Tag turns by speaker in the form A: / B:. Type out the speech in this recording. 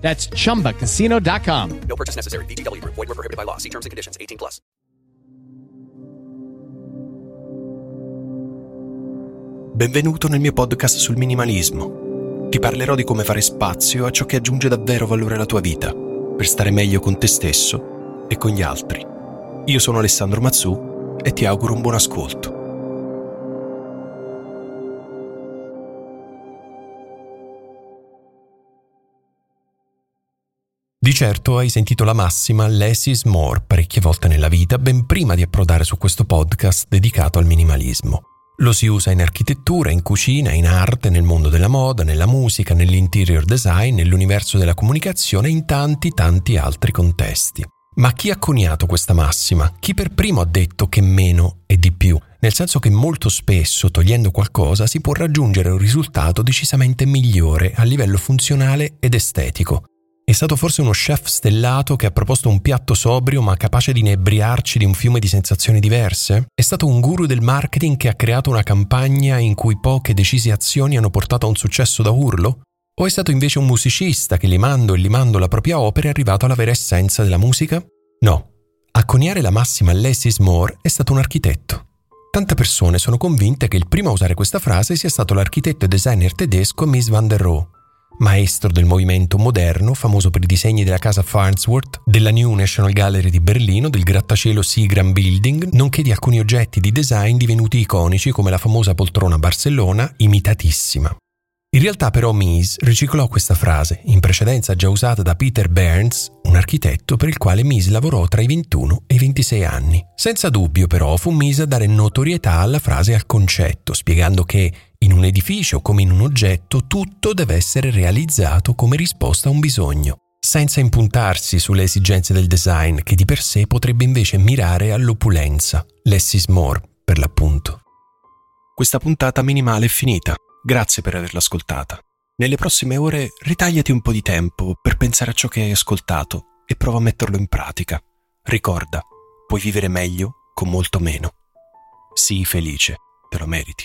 A: That's chumbacasino.com.
B: No purchase necessary. VGW Group. Void were prohibited by law. See terms and conditions. 18 plus.
C: Benvenuto nel mio podcast sul minimalismo. Ti parlerò di come fare spazio a ciò che aggiunge davvero valore alla tua vita, per stare meglio con te stesso e con gli altri. Io sono Alessandro Mazzu e ti auguro un buon ascolto. Di certo hai sentito la massima less is more parecchie volte nella vita, ben prima di approdare su questo podcast dedicato al minimalismo. Lo si usa in architettura, in cucina, in arte, nel mondo della moda, nella musica, nell'interior design, nell'universo della comunicazione e in tanti tanti altri contesti. Ma chi ha coniato questa massima? Chi per primo ha detto che meno è di più? Nel senso che molto spesso, togliendo qualcosa, si può raggiungere un risultato decisamente migliore a livello funzionale ed estetico. È stato forse uno chef stellato che ha proposto un piatto sobrio ma capace di inebriarci di un fiume di sensazioni diverse? È stato un guru del marketing che ha creato una campagna in cui poche decise azioni hanno portato a un successo da urlo? O è stato invece un musicista che limando e limando la propria opera è arrivato alla vera essenza della musica? No. A coniare la massima less is more è stato un architetto. Tante persone sono convinte che il primo a usare questa frase sia stato l'architetto e designer tedesco Mies van der Rohe maestro del movimento moderno, famoso per i disegni della casa Farnsworth, della New National Gallery di Berlino, del grattacielo Seagram Building, nonché di alcuni oggetti di design divenuti iconici come la famosa poltrona Barcellona, imitatissima. In realtà però Mies riciclò questa frase, in precedenza già usata da Peter Burns, un architetto per il quale Mies lavorò tra i 21 e i 26 anni. Senza dubbio però fu Mies a dare notorietà alla frase e al concetto, spiegando che in un edificio come in un oggetto tutto deve essere realizzato come risposta a un bisogno, senza impuntarsi sulle esigenze del design che di per sé potrebbe invece mirare all'opulenza, less more per l'appunto. Questa puntata minimale è finita. Grazie per averla ascoltata. Nelle prossime ore ritagliati un po' di tempo per pensare a ciò che hai ascoltato e prova a metterlo in pratica. Ricorda, puoi vivere meglio con molto meno. Sii felice, te lo meriti.